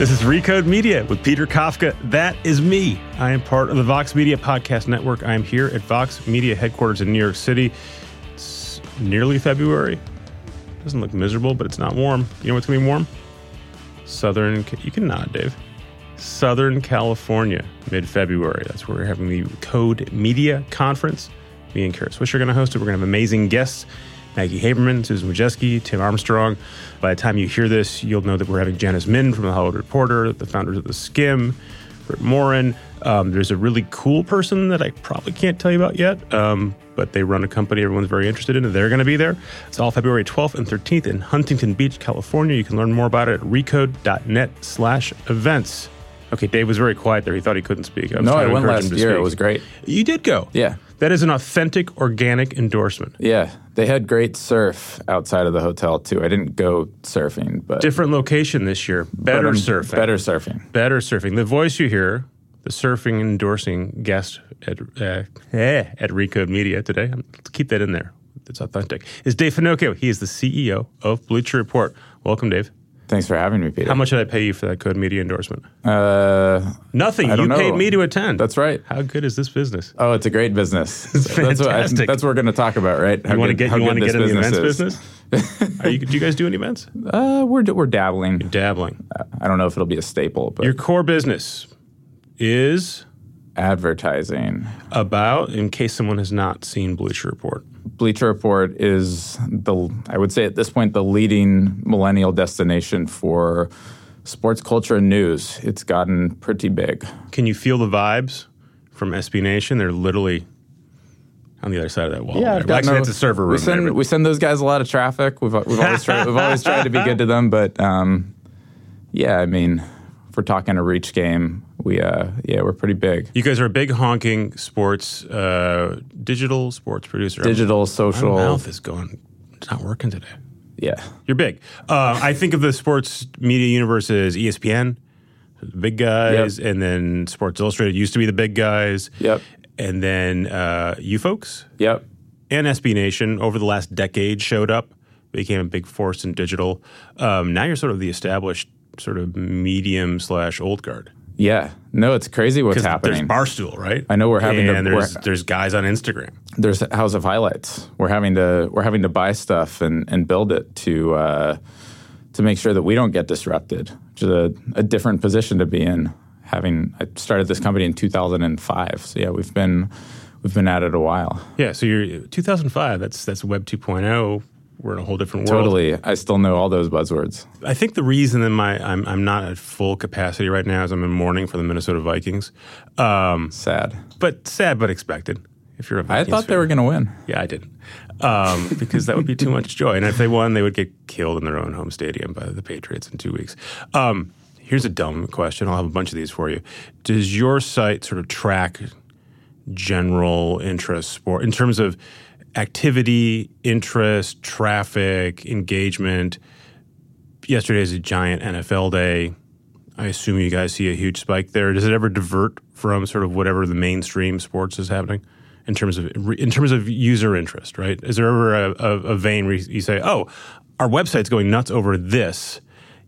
This is Recode Media with Peter Kafka. That is me. I am part of the Vox Media Podcast Network. I am here at Vox Media headquarters in New York City. It's nearly February. Doesn't look miserable, but it's not warm. You know what's going to be warm? Southern, you can nod, Dave. Southern California, mid February. That's where we're having the Code Media Conference. Me and Kara Swisher are going to host it. We're going to have amazing guests. Maggie Haberman, Susan Wojcicki, Tim Armstrong. By the time you hear this, you'll know that we're having Janice Min from The Hollywood Reporter, the founders of The Skimm, Brit Morin. Um, there's a really cool person that I probably can't tell you about yet, um, but they run a company everyone's very interested in, and they're going to be there. It's all February 12th and 13th in Huntington Beach, California. You can learn more about it at recode.net slash events. Okay, Dave was very quiet there. He thought he couldn't speak. I no, I went last year. Speak. It was great. You did go. Yeah. That is an authentic, organic endorsement. Yeah, they had great surf outside of the hotel too. I didn't go surfing, but different location this year. Better surfing. Better surfing. Better surfing. The voice you hear, the surfing endorsing guest at uh, eh, at Recode Media today. Let's keep that in there. It's authentic. Is Dave Finocchio. He is the CEO of Bleacher Report. Welcome, Dave. Thanks for having me, Peter. How much did I pay you for that Code Media endorsement? Uh, Nothing. you know. paid me to attend. That's right. How good is this business? Oh, it's a great business. it's fantastic. That's what, I, that's what we're going to talk about, right? How you want to get, you want to get in the events is. business? you, do you guys do any events? Uh, we're we're dabbling. You're dabbling. Uh, I don't know if it'll be a staple, but your core business is advertising. About, in case someone has not seen Bleacher Report. Bleacher Report is the, I would say at this point, the leading millennial destination for sports culture and news. It's gotten pretty big. Can you feel the vibes from SB Nation? They're literally on the other side of that wall. Yeah, I've actually, no, it's a server room. We send, there, we send those guys a lot of traffic. We've, we've always tried we've always tried to be good to them, but um, yeah, I mean, if we're talking a reach game, we uh yeah we're pretty big. You guys are a big honking sports uh, digital sports producer. Digital social. My mouth is going. It's not working today. Yeah, you're big. Uh, I think of the sports media universe as ESPN, the big guys, yep. and then Sports Illustrated used to be the big guys. Yep. And then uh, you folks. Yep. And SB Nation over the last decade showed up, became a big force in digital. Um, now you're sort of the established sort of medium slash old guard. Yeah, no, it's crazy what's happening. There's Barstool, right? I know we're having and to. There's, there's guys on Instagram. There's House of Highlights. We're having to we're having to buy stuff and, and build it to uh, to make sure that we don't get disrupted, which is a, a different position to be in. Having I started this company in 2005, so yeah, we've been we've been at it a while. Yeah, so you're 2005. That's that's Web 2.0 we're in a whole different world. Totally. I still know all those buzzwords. I think the reason that my I'm, I'm not at full capacity right now is I'm in mourning for the Minnesota Vikings. Um, sad. But sad but expected. If you're a Vikings I thought fan. they were going to win. Yeah, I didn't. Um, because that would be too much joy. And if they won, they would get killed in their own home stadium by the Patriots in two weeks. Um, here's a dumb question. I'll have a bunch of these for you. Does your site sort of track general interest sport in terms of activity, interest, traffic, engagement. Yesterday is a giant NFL day. I assume you guys see a huge spike there. Does it ever divert from sort of whatever the mainstream sports is happening in terms of in terms of user interest? Right? Is there ever a, a, a vein where you say, "Oh, our website's going nuts over this"?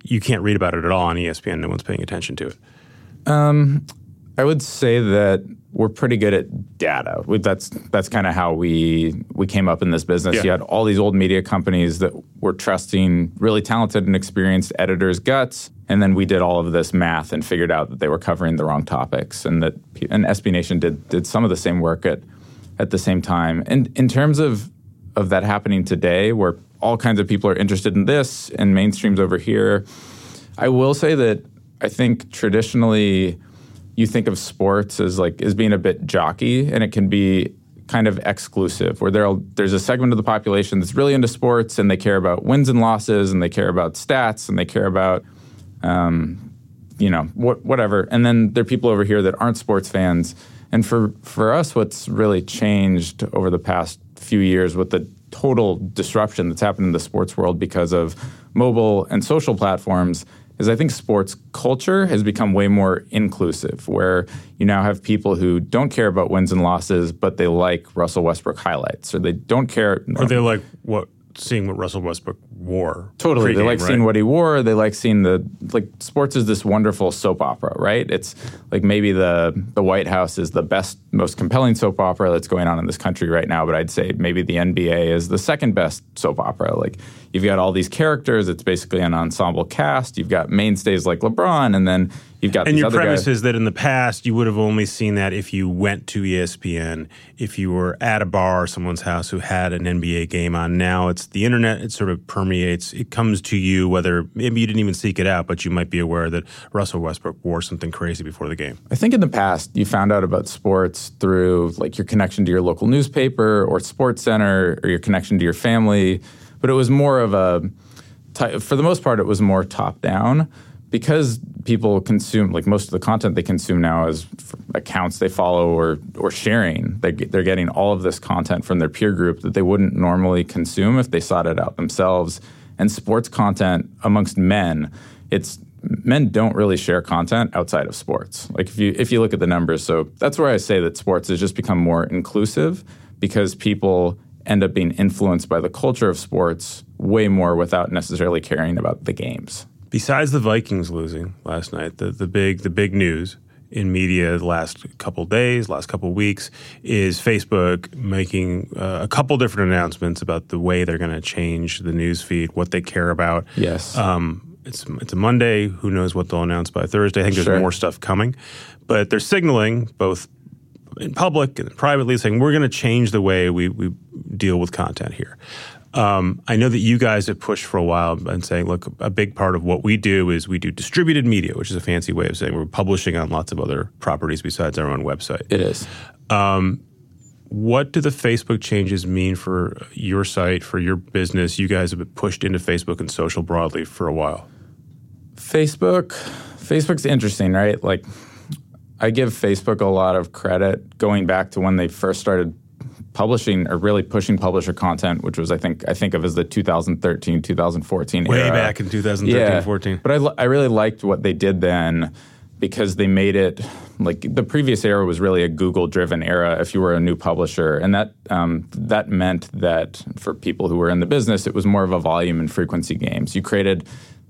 You can't read about it at all on ESPN. No one's paying attention to it. Um, I would say that we're pretty good at data. We, that's that's kind of how we we came up in this business. Yeah. You had all these old media companies that were trusting really talented and experienced editors' guts, and then we did all of this math and figured out that they were covering the wrong topics, and that and SB Nation did did some of the same work at at the same time. And in terms of of that happening today, where all kinds of people are interested in this and mainstreams over here, I will say that I think traditionally you think of sports as like as being a bit jockey, and it can be kind of exclusive, where there there's a segment of the population that's really into sports and they care about wins and losses, and they care about stats, and they care about um, you know what, whatever. And then there are people over here that aren't sports fans. And for for us, what's really changed over the past few years with the total disruption that's happened in the sports world because of mobile and social platforms is I think sports culture has become way more inclusive, where you now have people who don't care about wins and losses, but they like Russell Westbrook highlights, or they don't care. Or they like what seeing what Russell Westbrook wore. Totally, pre-game, they like right? seeing what he wore. They like seeing the like. Sports is this wonderful soap opera, right? It's like maybe the the White House is the best, most compelling soap opera that's going on in this country right now. But I'd say maybe the NBA is the second best soap opera. Like you've got all these characters. It's basically an ensemble cast. You've got mainstays like LeBron, and then you've got And your premise guys. is that in the past you would have only seen that if you went to ESPN, if you were at a bar or someone's house who had an NBA game on. Now it's the internet; it sort of permeates. It comes to you whether maybe you didn't even seek it out, but you might be aware that Russell Westbrook wore something crazy before the game. I think in the past you found out about sports through like your connection to your local newspaper or sports center or your connection to your family, but it was more of a for the most part it was more top down because people consume like most of the content they consume now is accounts they follow or or sharing they they're getting all of this content from their peer group that they wouldn't normally consume if they sought it out themselves and sports content amongst men it's men don't really share content outside of sports. Like if you if you look at the numbers, so that's where I say that sports has just become more inclusive because people end up being influenced by the culture of sports way more without necessarily caring about the games. Besides the Vikings losing last night, the, the big the big news in media the last couple days, last couple weeks, is Facebook making uh, a couple different announcements about the way they're going to change the news feed, what they care about. Yes. Um, it's it's a Monday. Who knows what they'll announce by Thursday? I think there's Sure. more stuff coming, but they're signaling both in public and privately saying we're going to change the way we, we deal with content here. Um, I know that you guys have pushed for a while and saying, look, a big part of what we do is we do distributed media, which is a fancy way of saying we're publishing on lots of other properties besides our own website. It is. What do the Facebook changes mean for your site, for your business? You guys have been pushed into Facebook and social broadly for a while. Facebook, Facebook's interesting, right? Like, I give Facebook a lot of credit going back to when they first started publishing or really pushing publisher content, which was I think I think of as the 2013 2014 Way era. back in 2013, 14. But I, I really liked what they did then because they made it like the previous era was really a Google driven era if you were a new publisher. And that, um, that meant that for people who were in the business, it was more of a volume and frequency game. So you created,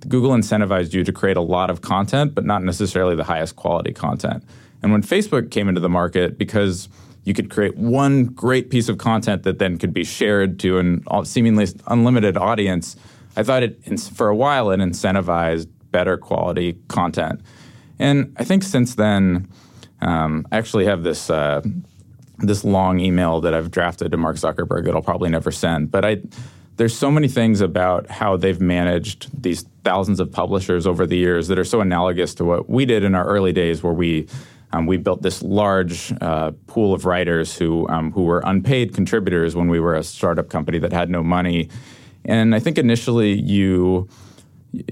Google incentivized you to create a lot of content, but not necessarily the highest quality content. And when Facebook came into the market, because you could create one great piece of content that then could be shared to an seemingly unlimited audience. I thought it, for a while, it incentivized better quality content. And I think since then, um, I actually have this uh, this long email that I've drafted to Mark Zuckerberg that I'll probably never send. But I, there's so many things about how they've managed these thousands of publishers over the years that are so analogous to what we did in our early days, where we um, we built this large uh, pool of writers who um, who were unpaid contributors when we were a startup company that had no money. And I think initially you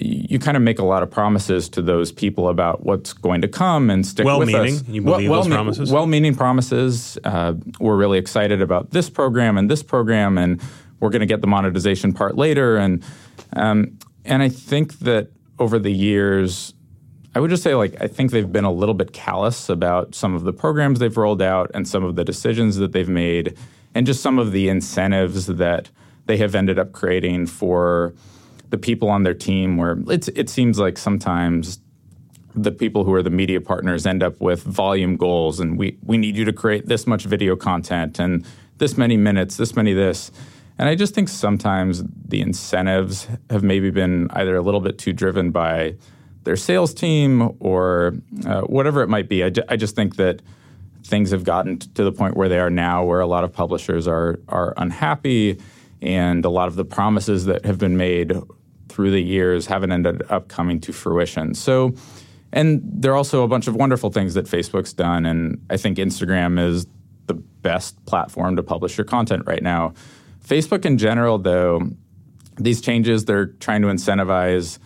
you kind of make a lot of promises to those people about what's going to come and stick with Well-meaning? us. You believe those me- promises? Well-meaning promises. Uh, we're really excited about this program and this program, and we're going to get the monetization part later. And um, and I think that over the years, I would just say like I think they've been a little bit callous about some of the programs they've rolled out and some of the decisions that they've made, and just some of the incentives that they have ended up creating for the people on their team. Where it's it seems like sometimes the people who are the media partners end up with volume goals, and we we need you to create this much video content and this many minutes, this many this. And I just think sometimes the incentives have maybe been either a little bit too driven by their sales team or uh, whatever it might be. I, ju- I just think that things have gotten t- to the point where they are now, where a lot of publishers are are unhappy, and a lot of the promises that have been made through the years haven't ended up coming to fruition. So, and there are also a bunch of wonderful things that Facebook's done, and I think Instagram is the best platform to publish your content right now. Facebook in general, though, these changes they're trying to incentivize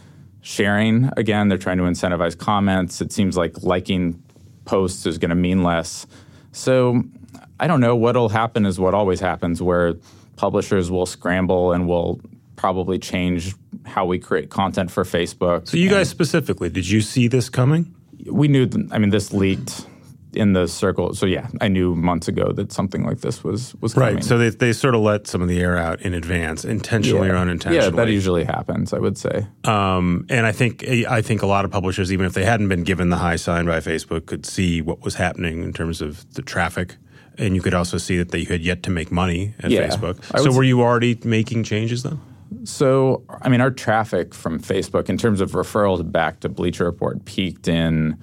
sharing. Again they're trying to incentivize comments. It seems like liking posts is going to mean less. So i don't know. What'll happen is what always happens where publishers will scramble and will probably change how we create content for facebook So you guys specifically, did you see this coming? we knew i mean this leaked in the circle. So yeah, I knew months ago that something like this was was coming. Right. So they they sort of let some of the air out in advance, intentionally yeah. or unintentionally. Yeah, that usually happens. I would say. Um, and I think I think a lot of publishers, even if they hadn't been given the high sign by Facebook, could see what was happening in terms of the traffic. And you could also see that they had yet to make money at Yeah. Facebook. So were you already making changes then? So, I mean, our traffic from Facebook in terms of referrals back to Bleacher Report peaked in,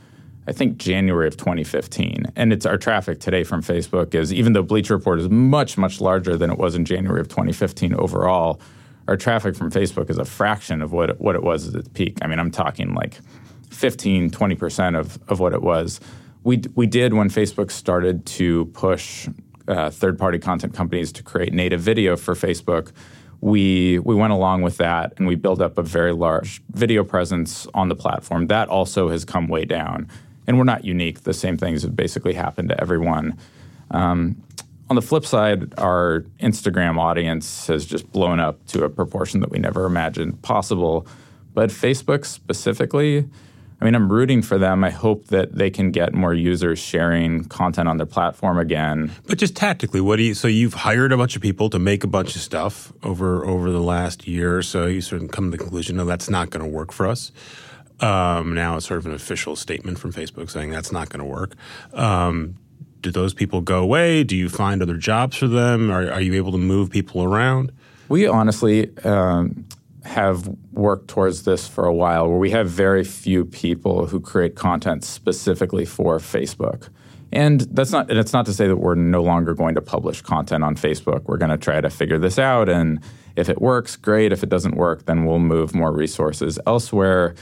I think, January of 2015. And it's our traffic today from Facebook is, even though Bleacher Report is much, much larger than it was in January of 2015 overall, our traffic from Facebook is a fraction of what it, what it was at its peak. I mean, I'm talking like 15, 20% of, of what it was. We, we did when Facebook started to push uh, third party content companies to create native video for Facebook we we went along with that and we built up a very large video presence on the platform. That also has come way down, and we're not unique. The same things have basically happened to everyone. Um, on the flip side, our Instagram audience has just blown up to a proportion that we never imagined possible. But Facebook specifically, I mean, I'm rooting for them. I hope that they can get more users sharing content on their platform again. But just tactically, what do you? So you've hired a bunch of people to make a bunch of stuff over over the last year or so. You sort of come to the conclusion, no, that's not going to work for us. Um, now it's sort of an official statement from Facebook saying that's not going to work. Um, do those people go away? Do you find other jobs for them? Are, are you able to move people around? We honestly um, have worked towards this for a while where we have very few people who create content specifically for Facebook. And that's not and it's not to say that we're no longer going to publish content on Facebook. We're going to try to figure this out and if it works, great. If it doesn't work, then we'll move more resources elsewhere.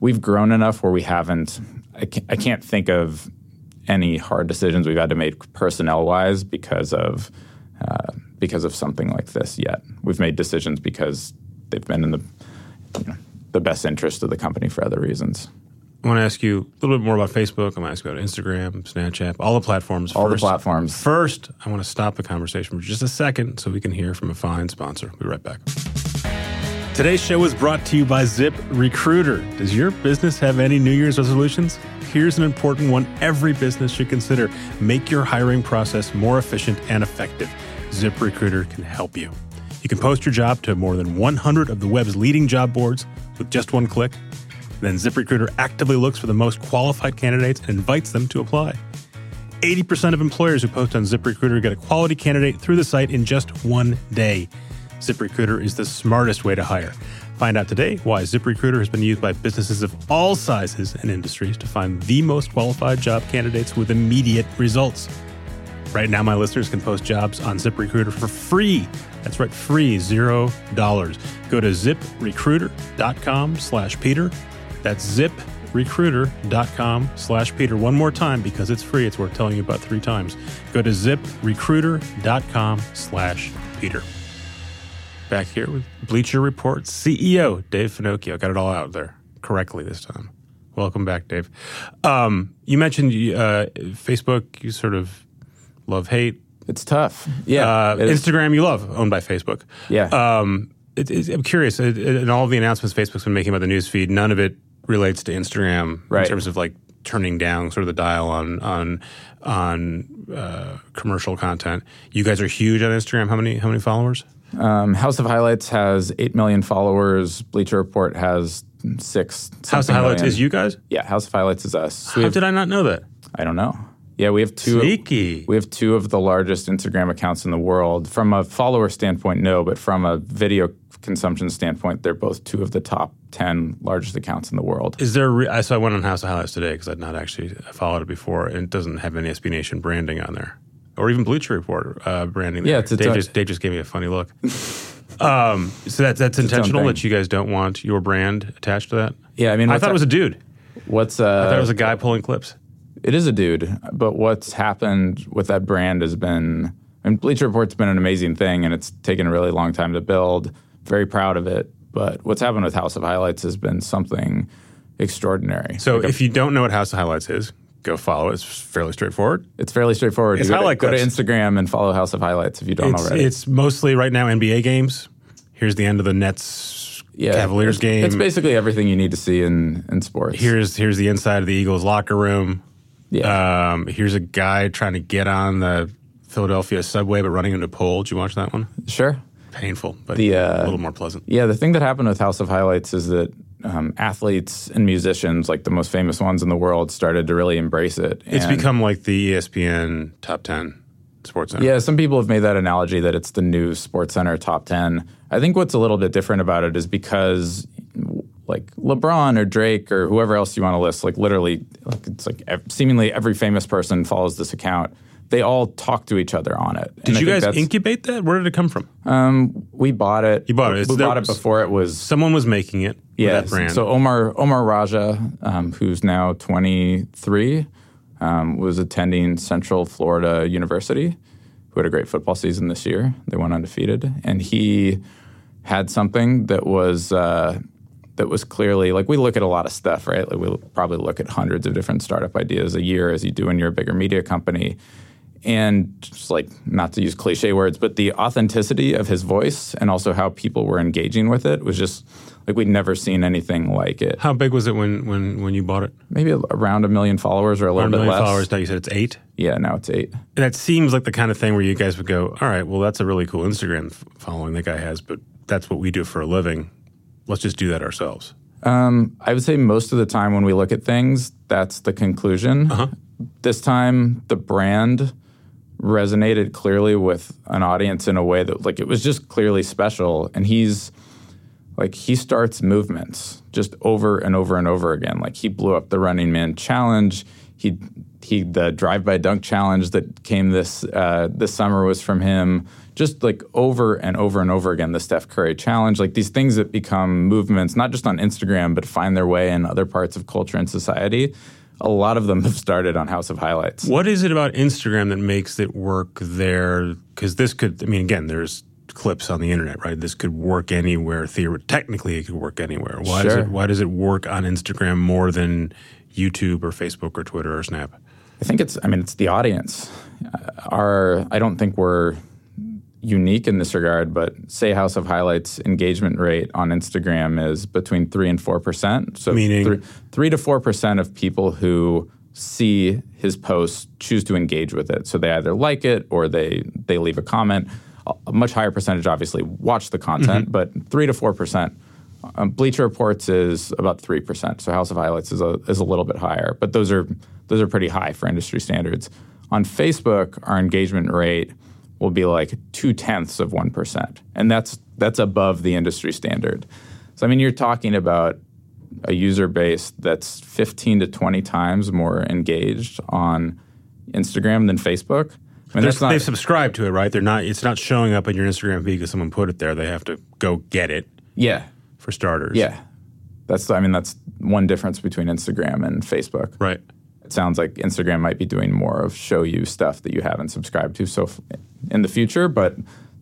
We've grown enough where we haven't I can't, I can't think of any hard decisions we've had to make personnel wise because of uh, because of something like this yet. We've made decisions because they've been in the you know, the best interest of the company for other reasons. I want to ask you a little bit more about Facebook. I'm going to ask you about Instagram, Snapchat, all the platforms. All first. the platforms. First, I want to stop the conversation for just a second so we can hear from a fine sponsor. We'll be right back. Today's show is brought to you by Zip Recruiter. Does your business have any New Year's resolutions? Here's an important one every business should consider. Make your hiring process more efficient and effective. ZipRecruiter can help you. You can post your job to more than 100 of the web's leading job boards with just one click. Then ZipRecruiter actively looks for the most qualified candidates and invites them to apply. 80% of employers who post on ZipRecruiter get a quality candidate through the site in just one day. ZipRecruiter is the smartest way to hire. Find out today why ZipRecruiter has been used by businesses of all sizes and industries to find the most qualified job candidates with immediate results. Right now, my listeners can post jobs on ZipRecruiter for free. That's right, free, zero dollars. Go to ziprecruiter.com slash Peter. That's ziprecruiter.com slash Peter. One more time because it's free. It's worth telling you about three times. Go to ziprecruiter.com slash Peter. Back here with Bleacher Report CEO Dave Finocchio. Got it all out there correctly this time. Welcome back, Dave. Um, you mentioned uh, Facebook, you sort of love hate. It's tough. Yeah. Uh, it. Instagram, you love, owned by Facebook. Yeah. Um, it, it, I'm curious, in all of the announcements Facebook's been making about the news feed, none of it relates to Instagram Right. in terms of like turning down sort of the dial on on on uh, commercial content. You guys are huge on Instagram. How many how many followers? Um, House of Highlights has 8 million followers. Bleacher Report has six. House of Highlights million. is you guys. Yeah, House of Highlights is us. We How have- did I not know that? I don't know. Yeah, we have two. Sneaky. We have two of the largest Instagram accounts in the world. From a follower standpoint, no, but from a video consumption standpoint, they're both two of the top ten largest accounts in the world. Is there? Re- I so I went on House of Highlights today because I'd not actually followed it before, and it doesn't have any SB Nation branding on there, or even Bleacher Report uh, branding. There. Yeah, it's- a- just, Dave just gave me a funny look. um, so that's that's intentional that you guys don't want your brand attached to that. Yeah, I mean, I thought it was a dude. What's uh, I thought it was a guy pulling clips. It is a dude, but what's happened with that brand has been. I mean, Bleacher Report's been an amazing thing, and it's taken a really long time to build. Very proud of it. But what's happened with House of Highlights has been something extraordinary. So if you don't know what House of Highlights is, go follow it. It's fairly straightforward. it's fairly straightforward. It's you go, to, go to. Instagram and follow House of Highlights if you don't It's, already. it's mostly right now NBA games. Here's the end of the Nets Cavaliers it's, game. It's basically everything you need to see in in sports. here's here's the inside of the Eagles locker room. Yeah. Um, here's a guy trying to get on the Philadelphia subway, but running into a pole. Did you watch that one? Sure. Painful, but The, uh, a little more pleasant. Yeah, the thing that happened with House of Highlights is that um, athletes and musicians, like the most famous ones in the world, started to really embrace it. It's And- become like the ESPN top 10 sports center. Yeah, some people have made that analogy that it's the new Sports Center top 10. I think what's a little bit different about it is because like LeBron or Drake or whoever else you want to list, like literally, like it's like ev- seemingly every famous person follows this account. They all talk to each other on it. Did And you guys incubate that? Where did it come from? Um, we bought it. You bought it. It's- We bought it before it was Someone was making it. yeah. So Omar Omar Raja, um, who's now 23, um, was attending Central Florida University, who had a great football season this year. They went undefeated, and he had something that was. Uh, that was clearly like we look at a lot of stuff, right? Like we probably look at hundreds of different startup ideas a year as you do when you're a bigger media company. And just like not to use cliche words, but the authenticity of his voice and also how people were engaging with it was just like we'd never seen anything like it. How big was it when, when, when you bought it? Maybe around a million followers or a little bit million less. followers. Now you said it's eight. Yeah, now it's eight. And that seems like the kind of thing where you guys would go, all right, well, that's a really cool Instagram f- following that guy has, but that's what we do for a living. Let's just do that ourselves. Um, I would say most of the time when we look at things, that's the conclusion. Uh-huh. This time, the brand resonated clearly with an audience in a way that, like, it was just clearly special. And he's like, he starts movements just over and over and over again. Like, he blew up the Running Man Challenge. He he the drive by dunk challenge that came this uh, this summer was from him. Just like over and over and over again, the Steph Curry challenge, like these things that become movements, not just on Instagram, but find their way in other parts of culture and society. A lot of them have started on House of Highlights. What is it about Instagram that makes it work there? Because this could, I mean, again, there's clips on the internet, right? This could work anywhere. Theoretically, technically, it could work anywhere. Why does it? Why does it work on Instagram more than YouTube or Facebook or Twitter or Snap? I think it's. I mean, it's the audience. Uh, Our. I don't think we're unique in this regard, but say House of Highlights engagement rate on Instagram is between three and four percent. So Meaning? three, three to four percent of people who see his post choose to engage with it. So they either like it or they they leave a comment. A- much higher percentage, obviously, watch the content, but three to four percent. Um, Bleacher Reports is about three percent, so House of Highlights is a is a little bit higher, but those are those are pretty high for industry standards. On Facebook, our engagement rate will be like two tenths of one percent, and that's that's above the industry standard. So I mean, you're talking about a user base that's 15 to 20 times more engaged on Instagram than Facebook. I mean, not, they've subscribed to it, right? They're not. It's not showing up in your Instagram feed because someone put it there. They have to go get it yeah, for starters. yeah. That's I mean that's one difference between Instagram and Facebook. Right. It sounds like Instagram might be doing more of show you stuff that you haven't subscribed to so f- in the future, but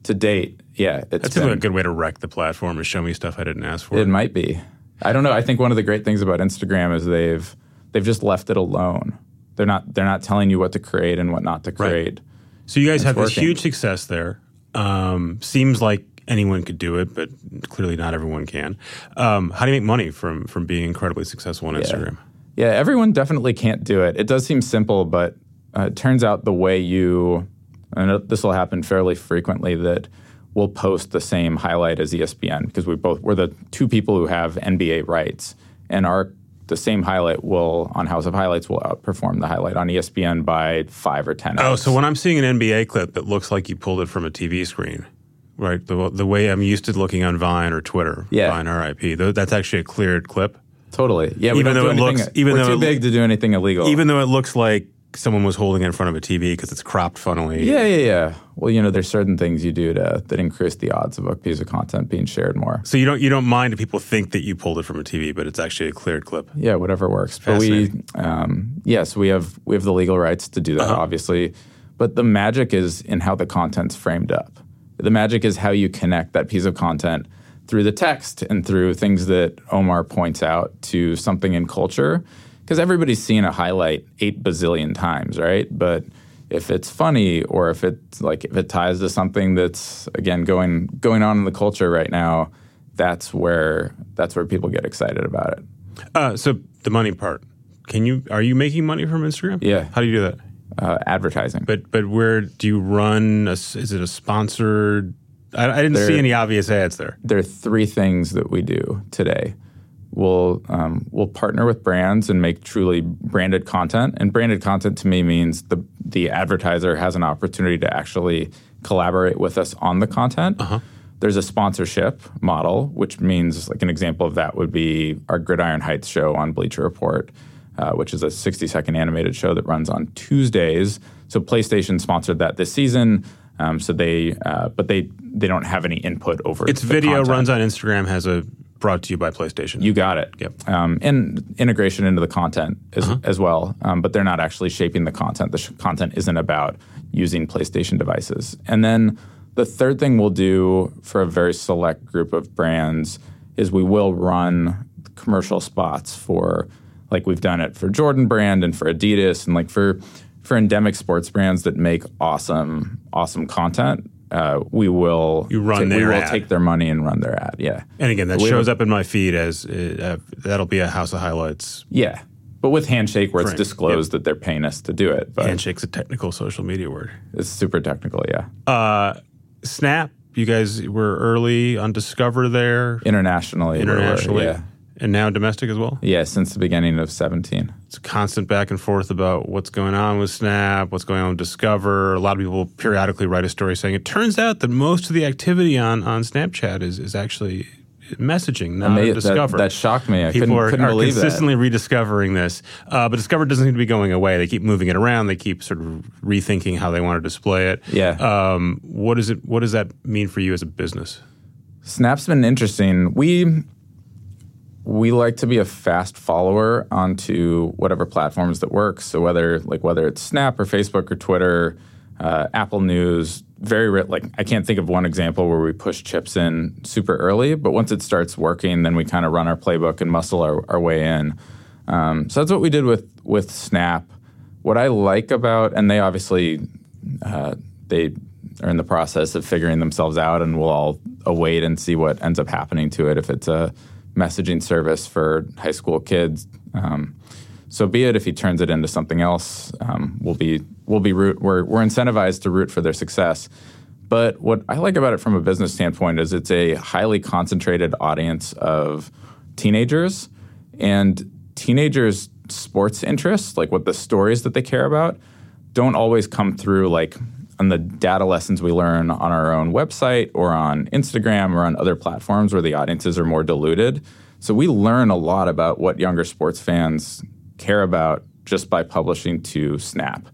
to date, yeah, it's That's been, a good way to wreck the platform. Is show me stuff I didn't ask for. It might be. I don't know. I think one of the great things about Instagram is they've they've just left it alone. They're not they're not telling you what to create and what not to create. So you guys have this huge success there. Um, seems like anyone could do it, but clearly not everyone can. Um, how do you make money from from being incredibly successful on Instagram? Yeah, everyone definitely can't do it. It does seem simple, but uh, it turns out the way you and this will happen fairly frequently that we'll post the same highlight as ESPN because we both we're the two people who have NBA rights, and our the same highlight will on House of Highlights will outperform the highlight on ESPN by five or ten. Oh, so when I'm seeing an NBA clip that looks like you pulled it from a TV screen, right? The, the way I'm used to looking on Vine or Twitter, Yeah. Vine RIP, that's actually a cleared clip. Totally. Yeah, we Even don't though it anything. looks- even though too it- big to do anything illegal. Even though it looks like someone was holding it in front of a TV because it's cropped funnily. yeah, yeah, yeah. Well, you know, there's certain things you do to that increase the odds of a piece of content being shared more. So you don't you don't mind if people think that you pulled it from a TV, but it's actually a cleared clip. Yeah, whatever works. But we, um, yes, we have we have the legal rights to do that, Uh-huh. obviously. But the magic is in how the content's framed up. The magic is how you connect that piece of content through the text and through things that Omar points out to something in culture. Because everybody's seen a highlight eight bazillion times, right? But if it's funny or if it's like if it ties to something that's again going going on in the culture right now, that's where that's where people get excited about it. Uh, so the money part, can you are you making money from Instagram? Yeah. How do you do that? Uh, advertising. But but where do you run? A, is it a sponsored? I, I didn't see any obvious ads there. there are three things that we do today. We'll um, we'll partner with brands and make truly branded content. And branded content to me means the the advertiser has an opportunity to actually collaborate with us on the content. There's a sponsorship model, which means like an example of that would be our Gridiron Heights show on Bleacher Report, uh, which is a 60 second animated show that runs on Tuesdays. So PlayStation sponsored that this season. Um, so they, uh, but they they don't have any input over Its the video content. runs on Instagram. Has a brought to you by PlayStation. You got it. Yep. Um, and integration into the content as, as well. Um, but they're not actually shaping the content. The sh- content isn't about using PlayStation devices. And then the third thing we'll do for a very select group of brands is we will run commercial spots for, like we've done it for Jordan Brand and for Adidas and like for for endemic sports brands that make awesome awesome content. Uh, we will You run ta- we will ad. take their money and run their ad. Yeah. and again, that We shows up in my feed as uh, that'll be a House of Highlights. Yeah, but with Handshake, where it's disclosed that they're paying us to do it, but Handshake's a technical social media word. it's super technical. Yeah, Uh, Snap, you guys were early on Discover there internationally, we're- internationally, yeah, and now domestic as well. yeah, since the beginning of seventeen. It's a constant back and forth about what's going on with Snap, what's going on with Discover. A lot of people periodically write a story saying it turns out that most of the activity on, on Snapchat is, is actually messaging, not Ama- that, Discover. that shocked me. I People couldn't, are, are consistently rediscovering this. Uh, but Discover doesn't seem to be going away. They keep moving it around. They keep sort of rethinking how they want to display it. Yeah. Um, what, is it, what does that mean for you as a business? Snap's been interesting. We we like to be a fast follower onto whatever platforms that work. So whether like whether it's Snap or Facebook or Twitter, uh, Apple News, very ri- like I can't think of one example where we push chips in super early, but once it starts working, then we kind of run our playbook and muscle our, our way in. Um, so that's what we did with with Snap. What I like about, and they obviously uh, they are in the process of figuring themselves out, and we'll all await and see what ends up happening to it if it's a messaging service for high school kids. Um, so be it if he turns it into something else. Um, we'll be we'll be root we're we're incentivized to root for their success. But what I like about it from a business standpoint is it's a highly concentrated audience of teenagers and teenagers' sports interests, like what the stories that they care about, don't always come through like on the data lessons we learn on our own website or on Instagram or on other platforms where the audiences are more diluted. So we learn a lot about what younger sports fans care about just by publishing to Snap.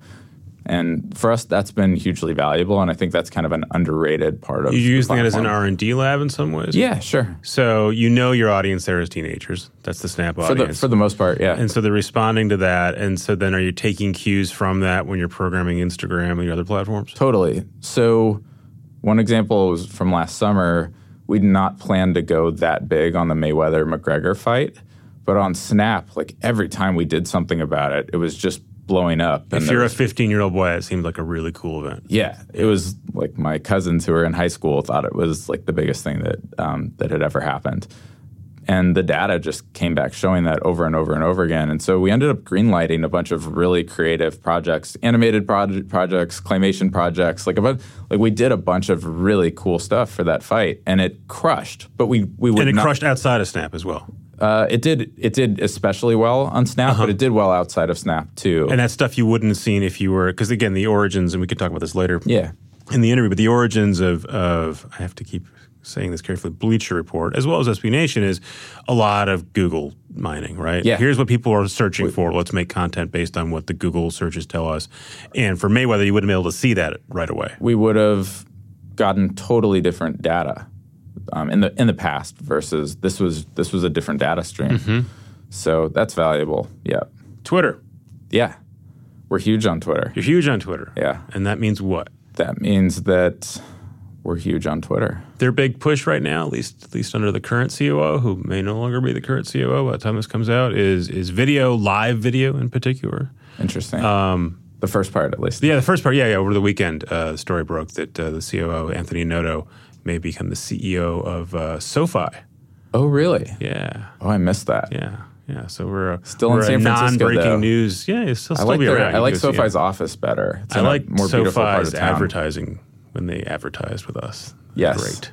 And for us, that's been hugely valuable, and I think that's kind of an underrated part of. You're the using it as an. R and D lab in some ways. Yeah, sure. So you know your audience there is teenagers. That's the Snap For audience. the for the most part, yeah. and so they're responding to that. And so then are you taking cues from that when you're programming Instagram and your other platforms? Totally. So, one example was from last summer. We'd not planned to go that big on the Mayweather McGregor fight, but on Snap, like every time we did something about it, it was just blowing up. If you're a 15 year old boy, it seemed like a really cool event. yeah, it was like my cousins who were in high school thought it was like the biggest thing that um, that had ever happened. And the data just came back showing that over and over and over again. And so we ended up greenlighting a bunch of really creative projects, animated proj- projects, claymation projects. Like a bunch, like we did a bunch of really cool stuff for that fight, and it crushed. But we we would And it not, crushed outside of Snap as well. Uh, it did it did especially well on Snap, but it did well outside of Snap too. And that stuff you wouldn't have seen if you were, because again, the origins, and we could talk about this later yeah, in the interview, but the origins of, of, I have to keep saying this carefully, Bleacher Report, as well as SB Nation, is a lot of Google mining, right? Yeah. Here's what people are searching for. Let's make content based on what the Google searches tell us. And for Mayweather, you wouldn't be able to see that right away. we would have gotten totally different data um, in the in the past versus this was this was a different data stream. So that's valuable. Yeah, Twitter. yeah, we're huge on Twitter. You're huge on Twitter. Yeah. And that means what? That means that we're huge on Twitter. Their big push right now, at least at least under the current COO, who may no longer be the current COO by the time this comes out, is is video, live video in particular. Interesting. Um, the first part, at least. Yeah, the first part, yeah, yeah. Over the weekend, uh, the story broke that uh, the COO, Anthony Noto, may become the CEO of uh, SoFi. Oh, really? Yeah, Oh, I missed that. yeah. Yeah, so we're a, Still we're in San a Francisco, non-breaking though. news. Yeah, it's still, I still like their, around. I like. SoFi's office better. It's I like more beautiful part SoFi's of town. advertising when they advertised with us. Yes. great.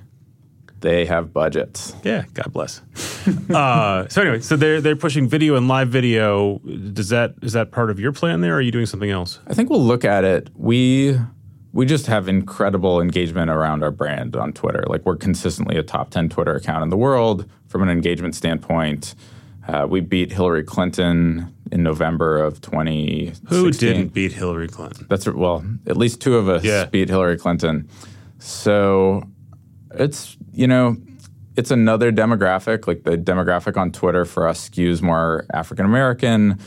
They have budgets. Yeah, God bless. uh, so anyway, so they're they're pushing video and live video. Does that is that part of your plan there? Or are you doing something else? I think we'll look at it. We we just have incredible engagement around our brand on Twitter. Like we're consistently a top ten Twitter account in the world from an engagement standpoint. Uh, we beat Hillary Clinton in November of 2016. Who didn't beat Hillary Clinton? That's well, at least two of us Yeah. beat Hillary Clinton. So it's you know it's another demographic. Like the demographic on Twitter for us skews more African American.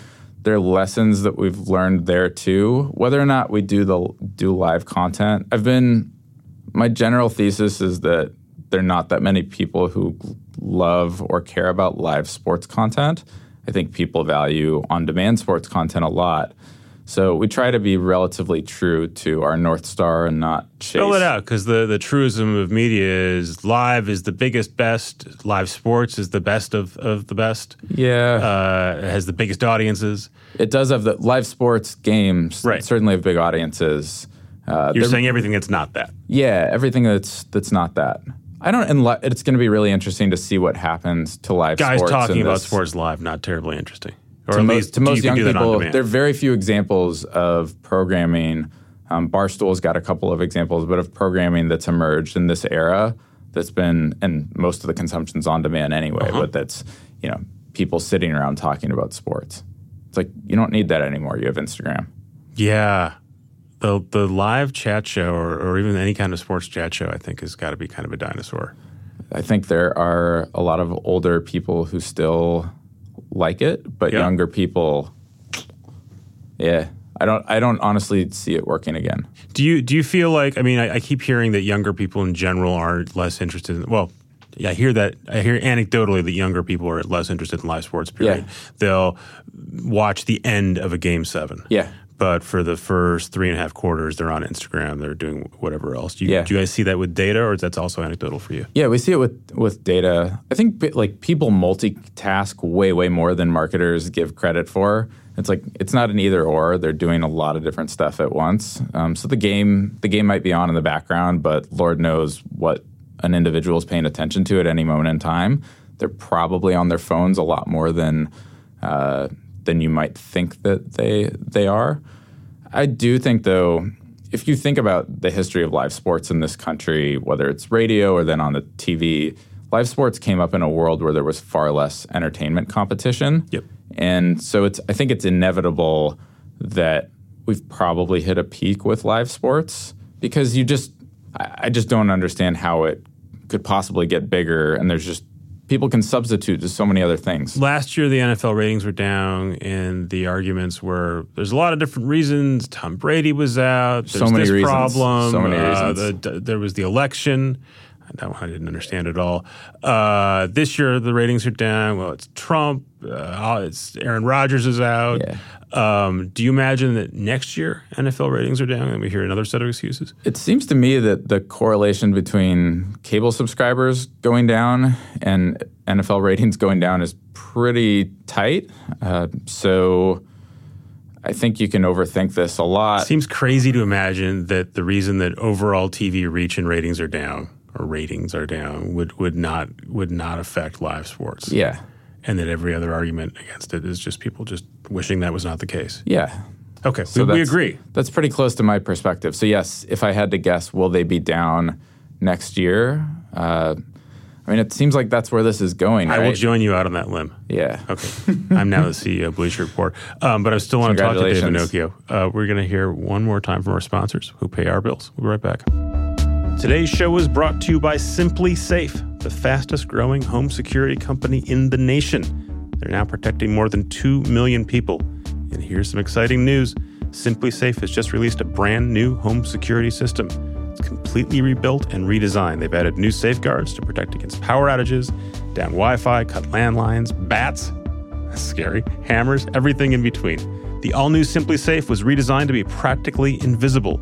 There are lessons that we've learned there too. Whether or not we do the do live content, I've been my general thesis is that there are not that many people who love or care about live sports content. I think people value on demand sports content a lot. So we try to be relatively true to our North Star and not chase. Spell it out, because the the truism of media is live is the biggest, best. Live sports is the best of, of the best. Yeah. Uh, it has the biggest audiences. it does have the live sports games Right. certainly have big audiences. Uh, You're saying everything that's not that. Yeah, everything that's that's not that. I don't. And li- it's going to be really interesting to see what happens to live Guys sports talking about sports live, not terribly interesting. Or to most, to you most can young do that on people, there are very few examples of programming. Um, Barstool's got a couple of examples, but of programming that's emerged in this era that's been, and most of the consumption's on demand anyway, Uh-huh. but that's, you know, people sitting around talking about sports. It's like, you don't need that anymore. You have Instagram. Yeah. The the live chat show or, or even any kind of sports chat show, I think, has got to be kind of a dinosaur. I think there are a lot of older people who still like it, but Yeah. younger people, yeah, I don't. I don't honestly see it working again. Do you do you feel like? I mean, I, I keep hearing that younger people in general are less interested. in Well, yeah, I hear that. I hear anecdotally that younger people are less interested in live sports. Period. Yeah. They'll watch the end of a game seven. Yeah. But for the first three and a half quarters, they're on Instagram. They're doing whatever else. Do you, Yeah. do you guys see that with data, or is that also anecdotal for you? Yeah, we see it with with data. I think like people multitask way way more than marketers give credit for. It's like it's not an either or. They're doing a lot of different stuff at once. Um, so the game the game might be on in the background, but Lord knows what an individual is paying attention to at any moment in time. They're probably on their phones a lot more than uh, than you might think that they they are. I do think though, if you think about the history of live sports in this country, whether it's radio or then on the TV, live sports came up in a world where there was far less entertainment competition. Yep. And so it's I think it's inevitable that we've probably hit a peak with live sports because you just I, I just don't understand how it could possibly get bigger and there's just people can substitute to so many other things. Last year, the NFL ratings were down, and the arguments were there's a lot of different reasons. Tom Brady was out. There's So many this reasons. problem. So many uh, reasons. the- there was the election. That one I didn't understand at all. Uh, this year, the ratings are down. Well, it's Trump. Uh, it's Aaron Rodgers is out. Yeah. Um, do you imagine that next year NFL ratings are down and we hear another set of excuses? It seems to me that the correlation between cable subscribers going down and NFL ratings going down is pretty tight. Uh, so I think you can overthink this a lot. Seems crazy to imagine that the reason that overall TV reach and ratings are down or ratings are down would, would not would not affect live sports. yeah. And that every other argument against it is just people just wishing that was not the case. Yeah. Okay, So we, we agree. That's pretty close to my perspective. So, yes, if I had to guess, will they be down next year? Uh, I mean, it seems like that's where this is going. I will join you out on that limb. Yeah. Okay. I'm now the CEO of Bleacher Report. Um, but I still want to talk to Dave. Finocchio. Uh, we're going to hear one more time from our sponsors who pay our bills. We'll be right back. Today's show is brought to you by SimpliSafe, the fastest growing home security company in the nation. They're now protecting more than 2 million people. And here's some exciting news SimpliSafe has just released a brand new home security system. It's completely rebuilt and redesigned. They've added new safeguards to protect against power outages, down Wi Fi, cut landlines, bats, that's scary, hammers, everything in between. The all new SimpliSafe was redesigned to be practically invisible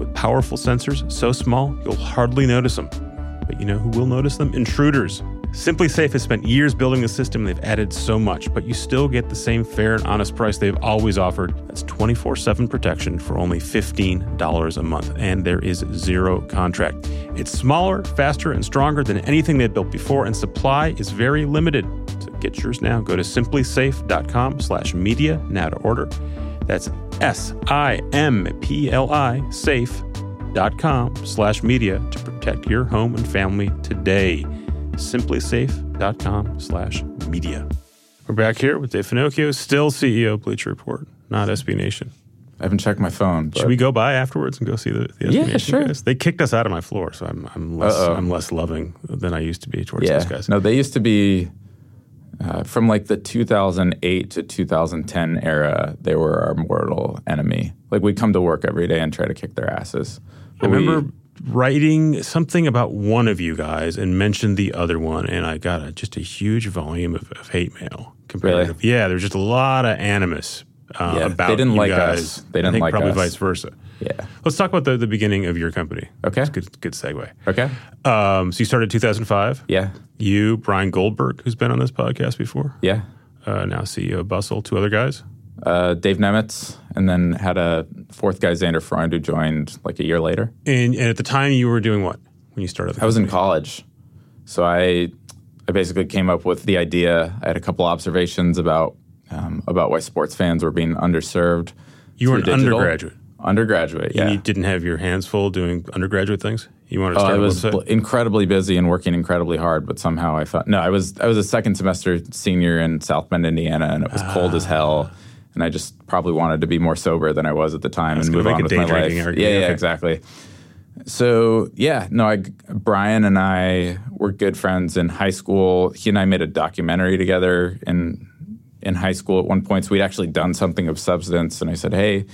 with powerful sensors so small you'll hardly notice them. But you know who will notice them? Intruders. SimpliSafe has spent years building the system. They've added so much, but you still get the same fair and honest price they've always offered. That's 24 7 protection for only $15 a month, and there is zero contract. It's smaller, faster, and stronger than anything they've built before, and supply is very limited. So get yours now. Go to simplisafe.com slash media now to order. That's S I M P L I safe.com slash media to protect your home and family today. SimpliSafe.com slash media. We're back here with Dave Finocchio, still CEO of Bleacher Report, not SB Nation. I haven't checked my phone. But Should we go by afterwards and go see the, the SB Yeah, Nation sure. guys? They kicked us out of my floor, so I'm, I'm less Uh-oh. I'm less loving than I used to be towards yeah. those guys. No, they used to be uh, from like the 2008 to 2010 era. They were our mortal enemy. Like we'd come to work every day and try to kick their asses. I we- remember writing something about one of you guys and mentioned the other one, and I got a, just a huge volume of, of hate mail. Compared Really? to, yeah, there's just a lot of animus uh, Yeah, about they didn't like guys. us. They didn't think like probably us. vice versa. Yeah. Let's talk about the, the beginning of your company. Okay. Good, good segue. Okay. Um, so you started 2005. Yeah. You, Bryan Goldberg, who's been on this podcast before, Yeah. uh, now CEO of Bustle, two other guys. Uh, Dave Nemetz, and then had a fourth guy, Zander Freund, who joined like a year later. And, and at the time, you were doing what when you started? The I was in college, so I I basically came up with the idea. I had a couple observations about um, about why sports fans were being underserved. You were an digital. undergraduate. Undergraduate, yeah. You didn't have your hands full doing undergraduate things. You wanted to Oh, start I was bl- incredibly busy and working incredibly hard, but somehow I thought no. I was I was a second semester senior in South Bend, Indiana, and it was cold as hell. Ah. And I just probably wanted to be more sober than I was at the time and move on with my life. drinking Yeah, yeah, okay. exactly. So yeah, no, I Bryan and I were good friends in high school. He and I made a documentary together in in high school at one point. So we'd actually done something of substance, and I said, "Hey,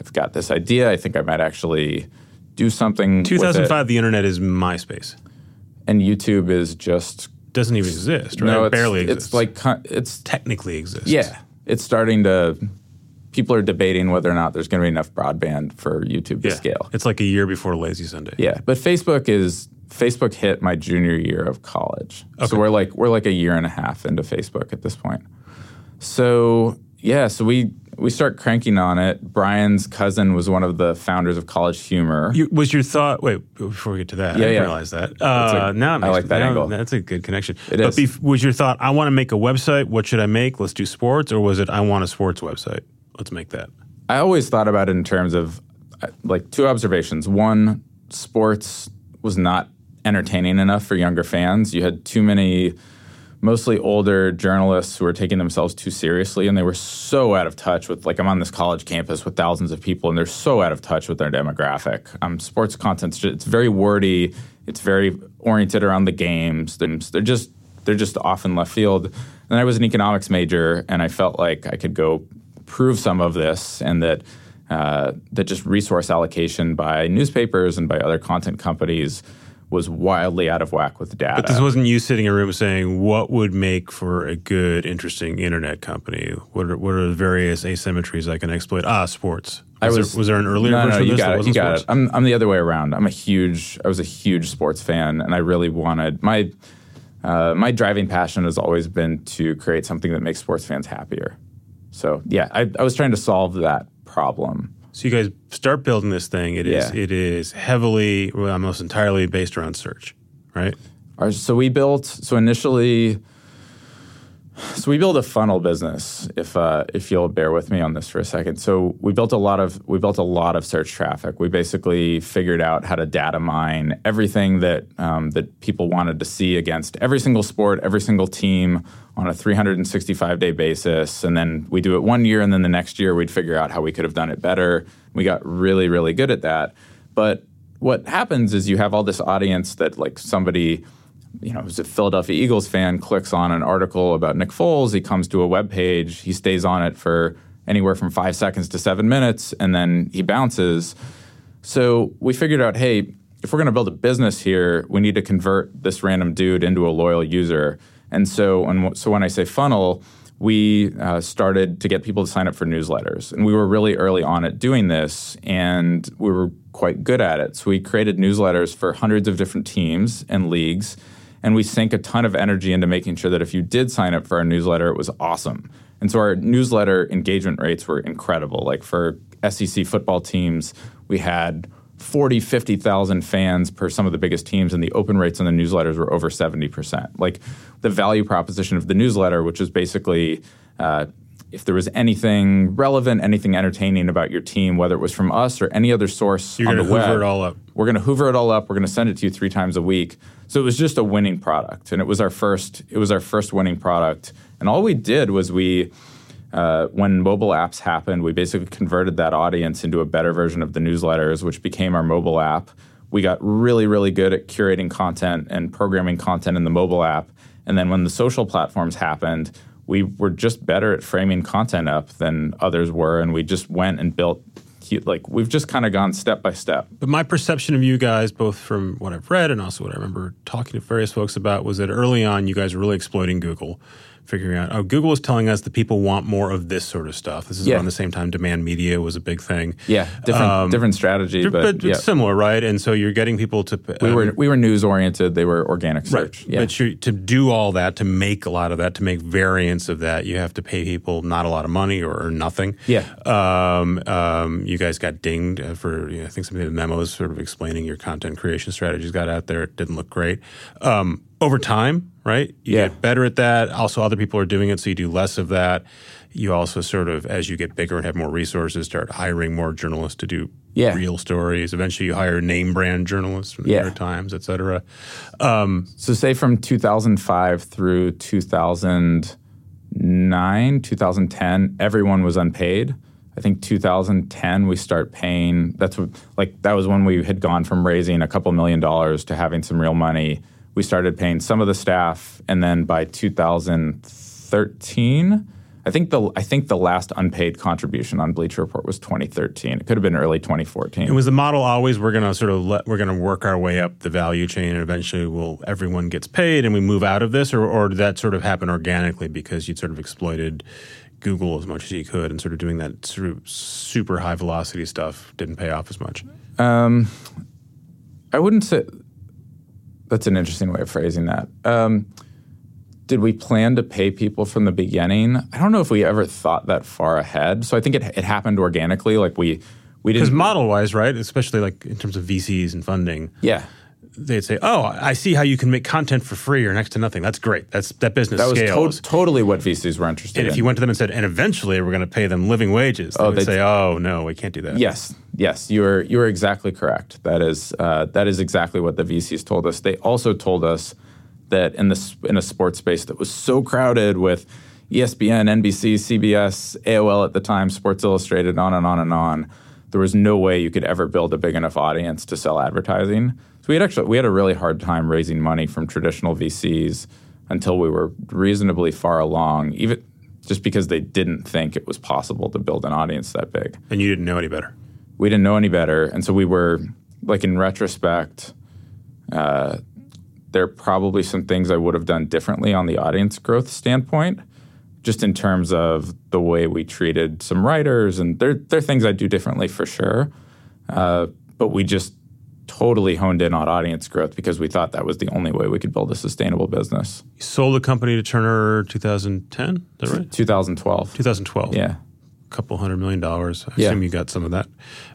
I've got this idea. I think I might actually do something." with it." 2005, the internet is MySpace. and YouTube is just Doesn't even exist, right? no, it barely exists. It's like it's technically exists. yeah, it's starting to. People are debating whether or not there's going to be enough broadband for YouTube to scale. It's like a year before Lazy Sunday. Yeah, but Facebook is Facebook hit my junior year of college, Okay. so we're like we're like a year and a half into Facebook at this point. So yeah, so we we start cranking on it. Bryan's cousin was one of the founders of College Humor. You, was your thought? Wait, before we get to that, I Yeah, didn't yeah. realize that. Uh, a- now I like that now angle. That's a good connection. It but is. bef- was your thought? I want to make a website. What should I make? Let's do sports, or was it? I want a sports website. Let's make that. I always thought about it in terms of uh, like two observations. One, sports was not entertaining enough for younger fans. You had too many mostly older journalists who were taking themselves too seriously and they were so out of touch with like I'm on this college campus with thousands of people and they're so out of touch with their demographic. Um, sports content it's very wordy, it's very oriented around the games. They're, they're just they're just off in left field. And I was an economics major and I felt like I could go prove some of this and that uh, that just resource allocation by newspapers and by other content companies was wildly out of whack with data. But this wasn't you sitting in a room saying what would make for a good, interesting internet company. What are, what are the various asymmetries I can exploit? Ah, sports. I Was, was- there, was there an earlier no, version no, of you this got that it. You wasn't got sports? it. I'm, I'm the other way around. I'm a huge. I was a huge sports fan, and I really wanted my uh, my driving passion has always been to create something that makes sports fans happier. So yeah, I, I was trying to solve that problem. So you guys start building this thing. It is Yeah. it is heavily, well, almost entirely based around search, right? Our, so we built. So initially, so we built a funnel business. If uh, if you'll bear with me on this for a second. So we built a lot of we built a lot of search traffic. We basically figured out how to data mine everything that um, that people wanted to see against every single sport, every single team on a 365 day basis. And then we do it one year, and then the next year we'd figure out how we could have done it better. We got really really good at that. But what happens is you have all this audience that like somebody you know, who's a Philadelphia Eagles fan clicks on an article about Nick Foles, he comes to a web page, he stays on it for anywhere from five seconds to seven minutes, and then he bounces. So we figured out, hey, if we're going to build a business here, we need to convert this random dude into a loyal user. And so, and so when I say funnel, we uh, started to get people to sign up for newsletters, and we were really early on at doing this, and we were quite good at it. So we created newsletters for hundreds of different teams and leagues And we sank a ton of energy into making sure that if you did sign up for our newsletter, it was awesome. And so our newsletter engagement rates were incredible. Like for SEC football teams, we had 40, 50,000 fans per some of the biggest teams, and the open rates on the newsletters were over 70%. Like the value proposition of the newsletter, which is basically uh, if there was anything relevant, anything entertaining about your team, whether it was from us or any other source You're on the gonna web, hoover it all up. we're going to hoover it all up. We're going to send it to you three times a week. So it was just a winning product, and it was our first. It was our first winning product, and all we did was we. Uh, when mobile apps happened, we basically converted that audience into a better version of the newsletters, which became our mobile app. We got really, really good at curating content and programming content in the mobile app. And then when the social platforms happened, we were just better at framing content up than others were. And we just went and built, like, we've just kind of gone step by step. But my perception of you guys, both from what I've read and also what I remember talking to various folks about, was that early on you guys were really exploiting Google figuring out, oh, Google is telling us that people want more of this sort of stuff. This is Yeah. around the same time demand media was a big thing. Yeah, different different strategy, But, but, yeah. similar, right? And so you're getting people to. we um, were we were news oriented. They were organic Right. search. Yeah. But you, to do all that, to make a lot of that, to make variants of that, you have to pay people not a lot of money or, or nothing. Yeah. Um, um, you guys got dinged uh, for, you know, I think some of the memos sort of explaining your content creation strategies got out there. It didn't look great. Um, over time, right? You Yeah. get better at that. Also, other people are doing it, so you do less of that. You also sort of, as you get bigger and have more resources, start hiring more journalists to do Yeah. real stories. Eventually, you hire name brand journalists from the Yeah. New York Times, et cetera. So say from 2005 through 2009, 2010, everyone was unpaid. I think 2010 we start paying. That's what, like that was when we had gone from raising a couple million dollars to having some real money. We started paying some of the staff, and then by 2013, I think the I think the last unpaid contribution on Bleacher Report was 2013. It could have been early 2014. And was the model always we're going to sort of let we're going to work our way up the value chain and eventually we'll everyone gets paid and we move out of this or or did that sort of happen organically because you'd sort of exploited Google as much as you could and sort of doing that sort of super high velocity stuff didn't pay off as much. Um, I wouldn't say that's an interesting way of phrasing that. Um, did we plan to pay people from the beginning? I don't know if we ever thought that far ahead. So I think it, it happened organically. Like we we didn't. Because model wise, right, especially like in terms of VCs and funding, yeah, they'd say, "Oh, I see how you can make content for free or next to nothing. That's great. That's that business that was scales." to- totally what VCs were interested in. and in. if you went to them and said, "And eventually we're going to pay them living wages," they Oh, would they'd- say, "Oh no, we can't do that." Yes, yes, you are you are exactly correct. That is uh, that is exactly what the VCs told us. They also told us that in this in a sports space that was so crowded with ESPN, NBC, CBS, AOL at the time, Sports Illustrated, on and on and on. There was no way you could ever build a big enough audience to sell advertising. So we had actually we had a really hard time raising money from traditional VCs until we were reasonably far along, even just because they didn't think it was possible to build an audience that big And you didn't know any better. we didn't know any better, and so we were like in retrospect. Uh, there are probably some things I would have done differently on the audience growth standpoint, just in terms of the way we treated some writers, and there there are things I do differently for sure. Uh, but we just totally honed in on audience growth because we thought that was the only way we could build a sustainable business. You sold the company to Turner 2010, is that right? 2012. 2012. Yeah. A couple hundred million dollars. I Yeah. assume you got some of that.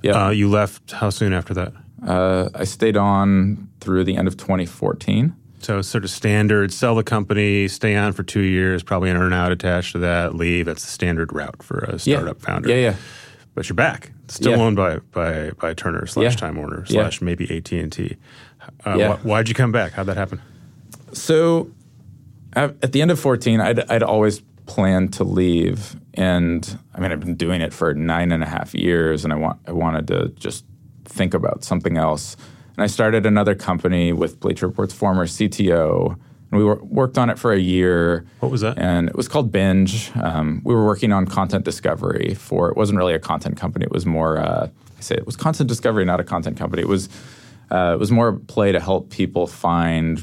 Yeah. Uh, you left how soon after that? Uh, I stayed on through the end of 2014. So sort of standard sell the company, stay on for two years, probably an earnout attached to that, leave. That's the standard route for a startup founder. Yeah, yeah. But you're back. Still Yeah. owned by, by, by Turner slash Yeah. Time Warner slash maybe AT&T. Uh, Yeah. wh- why'd you come back? How'd that happen? So at at the end of 14, I'd, I'd always planned to leave. And I mean, I've been doing it for nine and a half years, and I, want, I wanted to just think about something else. And I started another company with Bleacher Report's former CTO. And we wor- worked on it for a year. What was that? And it was called Binge. Um, we were working on content discovery for, it wasn't really a content company. It was more, uh, I say it was content discovery, not a content company. It was, uh, it was more a play to help people find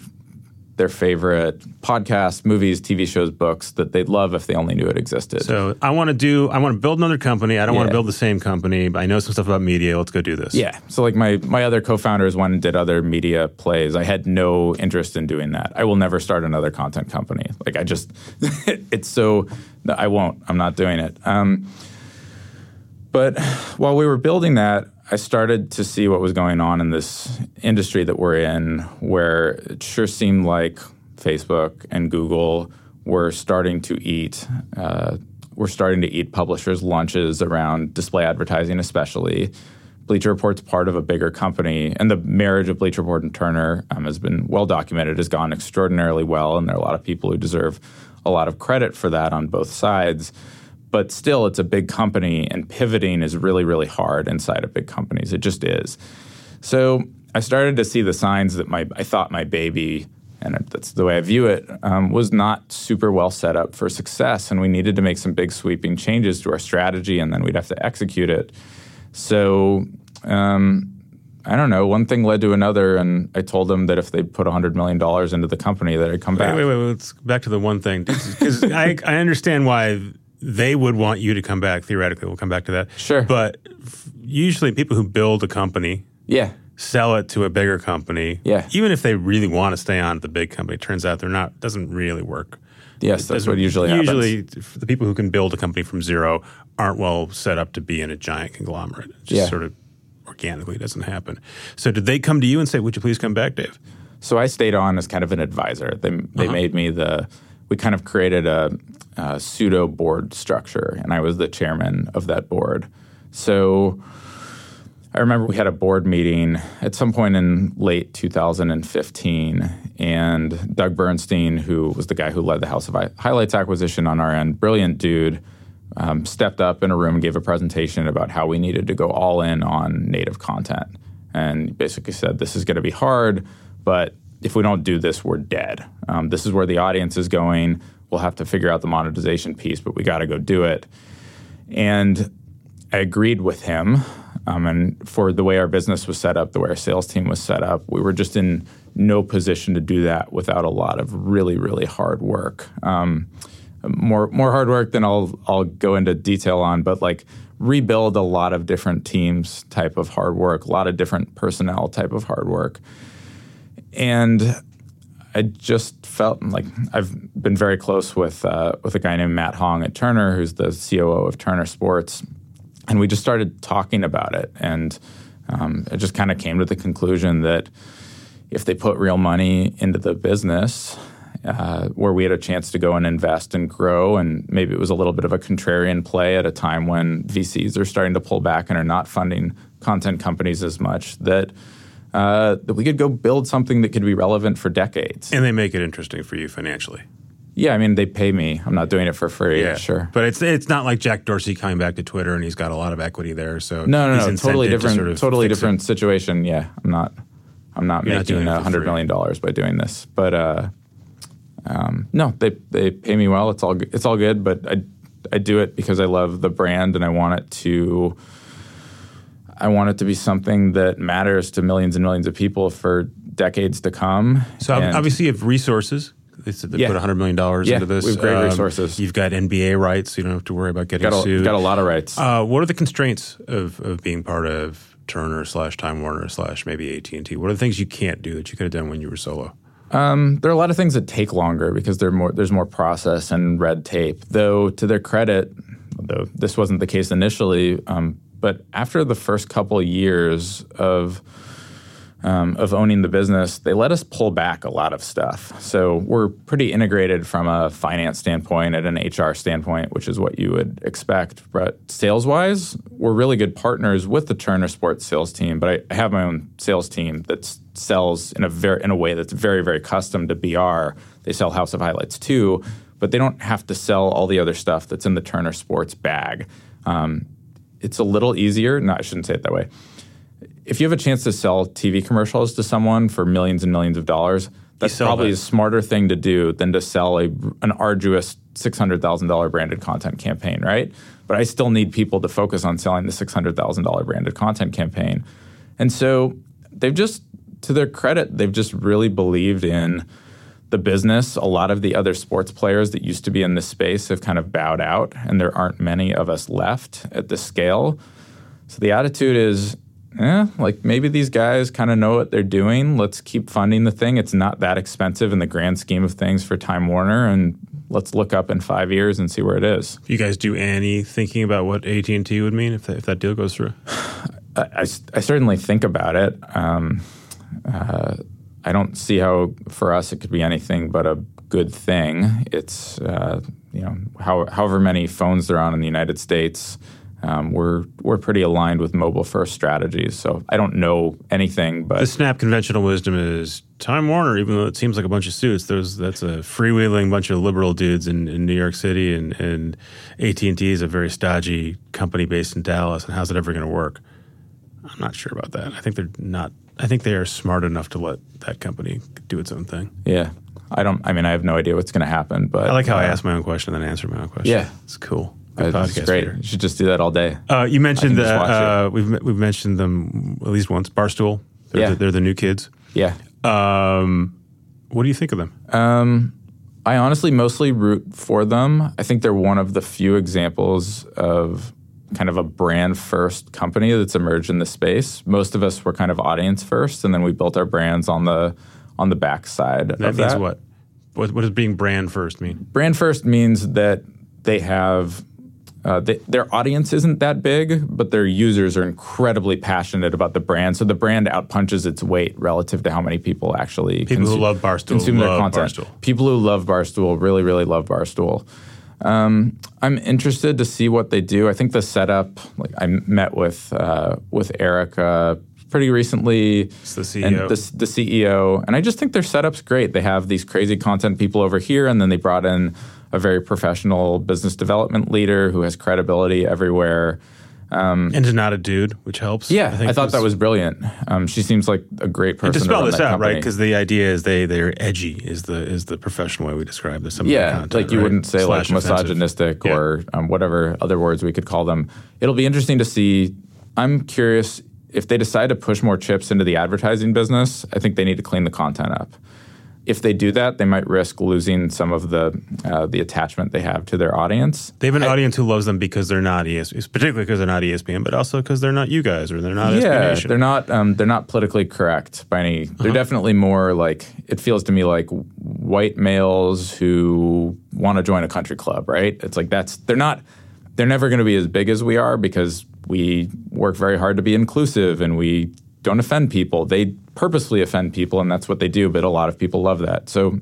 their favorite podcasts, movies, TV shows, books that they'd love if they only knew it existed. So I want to do. I want to build another company. I don't want to build the same company. But I know some stuff about media. Let's go do this. Yeah. So like my my other co-founders went and did other media plays. I had no interest in doing that. I will never start another content company. Like I just it's so I won't. I'm not doing it. Um, but while we were building that, I started to see what was going on in this industry that we're in, where it sure seemed like Facebook and Google were starting to eat. Uh, we're starting to eat publishers' lunches around display advertising, especially. Bleacher Report's part of a bigger company, and the marriage of Bleacher Report and Turner um, has been well documented, has gone extraordinarily well, and there are a lot of people who deserve a lot of credit for that on both sides. But still, it's a big company, and pivoting is really, really hard inside of big companies. It just is. So I started to see the signs that my I thought my baby, and that's the way I view it, um, was not super well set up for success, and we needed to make some big sweeping changes to our strategy, and then we'd have to execute it. So um, I don't know. One thing led to another, and I told them that if they put hundred million dollars into the company, that I'd come Wait, back. wait, wait. Let's go back to the one thing because I, I understand why they would want you to come back. Theoretically, we'll come back to that. Sure. But f- usually, people who build a company Yeah, sell it to a bigger company. Yeah. Even if they really want to stay on at the big company, it turns out they're not. Doesn't really work. yes, that's what usually happens. Usually, the people who can build a company from zero aren't well set up to be in a giant conglomerate. It just Yeah. sort of organically doesn't happen. So, did they come to you and say, "Would you please come back, Dave"? So I stayed on as kind of an advisor. They they Uh-huh. made me the. We kind of created a, a pseudo board structure, and I was the chairman of that board. So I remember we had a board meeting at some point in late 2015, and Doug Bernstein, who was the guy who led the House of Highlights acquisition on our end, brilliant dude, um, stepped up in a room and gave a presentation about how we needed to go all in on native content, and basically said this is going to be hard, but if we don't do this, we're dead. Um, this is where the audience is going. We'll have to figure out the monetization piece, but we got to go do it. And I agreed with him. Um, and for the way our business was set up, the way our sales team was set up, we were just in no position to do that without a lot of really, really hard work. Um, more, more hard work than I'll, I'll go into detail on, but like rebuild a lot of different teams type of hard work, a lot of different personnel type of hard work. And I just felt like I've been very close with uh, with a guy named Matt Hong at Turner, who's the COO of Turner Sports, and we just started talking about it, and um, it just kind of came to the conclusion that if they put real money into the business, uh, where we had a chance to go and invest and grow, and maybe it was a little bit of a contrarian play at a time when VCs are starting to pull back and are not funding content companies as much, that uh, that we could go build something that could be relevant for decades. And they make it interesting for you financially. Yeah, I mean, they pay me. I'm not doing it for free. Yeah, Sure. But it's it's not like Jack Dorsey coming back to Twitter and he's got a lot of equity there. So No, no, no. Totally to different. sort of totally fix it. different situation. Yeah, I'm not. I'm not You're making a hundred million dollars by doing this. But uh, um, no, they they pay me well. It's all it's all good. But I I do it because I love the brand and I want it to. I want it to be something that matters to millions and millions of people for decades to come. So And- obviously you have resources. They said they Yeah. put $100 million Yeah, into this. Um, we have great resources. You've got NBA rights. So you don't have to worry about getting got a, sued. got a lot of rights. Uh, what are the constraints of, of being part of Turner slash Time Warner slash maybe AT&T? What are the things you can't do that you could have done when you were solo? Um, there are a lot of things that take longer because more, there's more process and red tape. Though, to their credit, though this wasn't the case initially, um, but after the first couple of years of um, of owning the business, they let us pull back a lot of stuff. So we're pretty integrated from a finance standpoint and an HR standpoint, which is what you would expect. But sales wise, we're really good partners with the Turner Sports sales team. But I, have my own sales team that sells in a very in a way that's very very custom to BR. They sell House of Highlights too, but they don't have to sell all the other stuff that's in the Turner Sports bag. Um, it's a little easier. No, I shouldn't say it that way if you have a chance to sell TV commercials to someone for millions and millions of dollars, that's probably that. a smarter thing to do than to sell a, an arduous $600,000 branded content campaign, right? But I still need people to focus on selling the $600,000 branded content campaign. And so they've just, to their credit, they've just really believed in the business. A lot of the other sports players that used to be in this space have kind of bowed out, and there aren't many of us left at this scale. So the attitude is, eh, like maybe these guys kind of know what they're doing. Let's keep funding the thing. It's not that expensive in the grand scheme of things for Time Warner, and let's look up in five years and see where it is. You guys do any thinking about what AT and T would mean if that, if that deal goes through? I, I, I certainly think about it. Um, uh, I don't see how for us it could be anything but a good thing. It's uh, you know how, however many phones there are on in the United States. Um, we're we're pretty aligned with mobile first strategies. So I don't know anything, but the Snap conventional wisdom is Time Warner. Even though it seems like a bunch of suits, there's that's a freewheeling bunch of liberal dudes in, in New York City, and and AT and T is a very stodgy company based in Dallas. And how's it ever going to work? I'm not sure about that. I think they're not. I think they are smart enough to let that company do its own thing. Yeah. I don't. I mean, I have no idea what's going to happen. But I like how uh, I ask my own question and then answer my own question. Yeah, it's cool. Good uh, podcast, great. You should just do that all day. Uh, you mentioned uh, we've we've mentioned them at least once. Barstool. They're, yeah. the, they're the new kids. Yeah. Um, what do you think of them? Um, I honestly mostly root for them. I think they're one of the few examples of kind of a brand first company that's emerged in the space. Most of us were kind of audience first, and then we built our brands on the on the backside. That of means that. what? What, what does being brand first mean? Brand first means that they have uh, they, their audience isn't that big, but their users are incredibly passionate about the brand. So the brand outpunches its weight relative to how many people actually people consume, who love Barstool consume love their content. Barstool. People who love Barstool really, really love Barstool. Um, I'm interested to see what they do. I think the setup, like I met with uh, with Erika pretty recently. It's the CEO. And the, the CEO. And I just think their setup's great. They have these crazy content people over here, and then they brought in a very professional business development leader who has credibility everywhere. Um, and is not a dude, which helps. Yeah, I, I thought that was brilliant. Um, she seems like a great person. And to spell this out, company. right? Because the idea is they they're edgy is the is the professional way we describe this. yeah, content, like you right? wouldn't say Slash like misogynistic offensive. or um, whatever other words we could call them. It'll be interesting to see. I'm curious if they decide to push more chips into the advertising business. I think they need to clean the content up if they do that, they might risk losing some of the uh, the attachment they have to their audience. They have an I, audience who loves them because they're not ESPN, particularly because they're not ESPN, but also because they're not you guys or they're not yeah, they're not um, they're not politically correct by any. They're Uh-huh. definitely more like it feels to me like white males who want to join a country club, right? It's like that's they're not they're never going to be as big as we are because we work very hard to be inclusive and we don't offend people. They purposely offend people, and that's what they do. But a lot of people love that. So,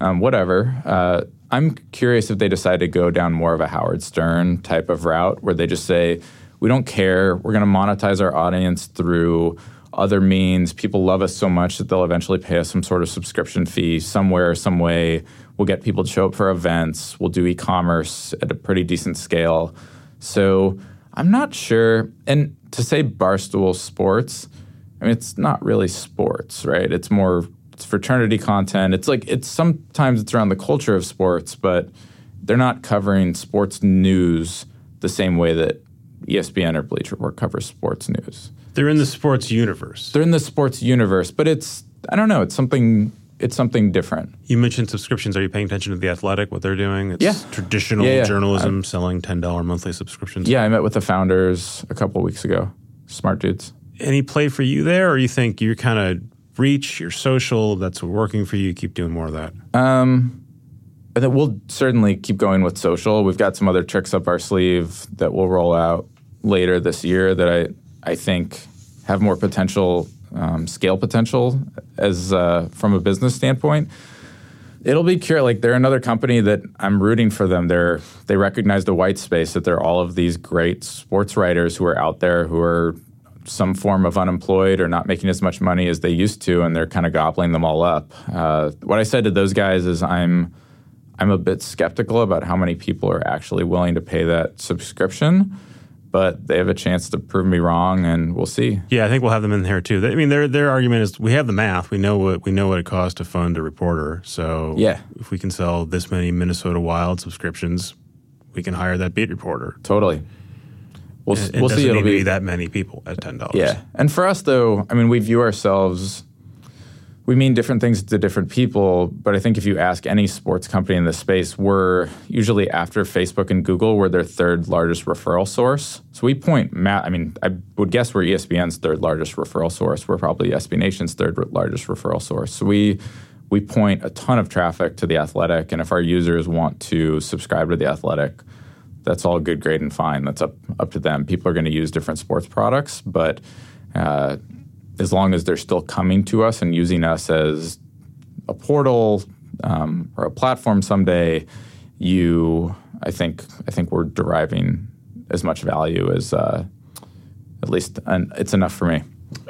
um, whatever. Uh, I'm curious if they decide to go down more of a Howard Stern type of route, where they just say, "We don't care. We're going to monetize our audience through." Other means people love us so much that they'll eventually pay us some sort of subscription fee somewhere, some way. We'll get people to show up for events. We'll do e-commerce at a pretty decent scale. So I'm not sure. And to say Barstool Sports, I mean, it's not really sports, right? It's more it's fraternity content. It's like it's sometimes it's around the culture of sports, but they're not covering sports news the same way that ESPN or Bleacher Report covers sports news. They're in the sports universe. They're in the sports universe, but it's I don't know. It's something. It's something different. You mentioned subscriptions. Are you paying attention to the Athletic? What they're doing? It's Yeah. traditional Yeah, yeah. journalism, selling ten dollar monthly subscriptions. Yeah, I met with the founders a couple weeks ago. Smart dudes. Any play for you there, or you think you're kind of reach, you're social, that's working for you. Keep doing more of that. Um, think we'll certainly keep going with social. We've got some other tricks up our sleeve that we'll roll out later this year that I I think have more potential, um, scale potential as uh, from a business standpoint. It'll be curious. Like they're another company that I'm rooting for them. They're they recognize the white space that there are all of these great sports writers who are out there who are some form of unemployed or not making as much money as they used to, and they're kind of gobbling them all up. Uh, what I said to those guys is I'm I'm a bit skeptical about how many people are actually willing to pay that subscription, but they have a chance to prove me wrong, and we'll see. Yeah, I think we'll have them in here too. I mean, their their argument is we have the math. We know what we know what it costs to fund a reporter. So Yeah. if we can sell this many Minnesota Wild subscriptions, we can hire that beat reporter. Totally. We'll, It we'll see. It'll be be that many people at ten dollars. Yeah. And for us, though, I mean, we view ourselves we mean different things to different people, but I think if you ask any sports company in this space, we're usually after Facebook and Google, we're their third largest referral source. So we point, Matt, I mean, I would guess we're ESPN's third largest referral source. We're probably SB Nation's third largest referral source. So we we point a ton of traffic to the Athletic, and if our users want to subscribe to the Athletic, that's all good, great, and fine. That's up up to them. People are going to use different sports products, but uh, as long as they're still coming to us and using us as a portal um, or a platform someday, you, I think, I think we're deriving as much value as uh, at least, and it's enough for me.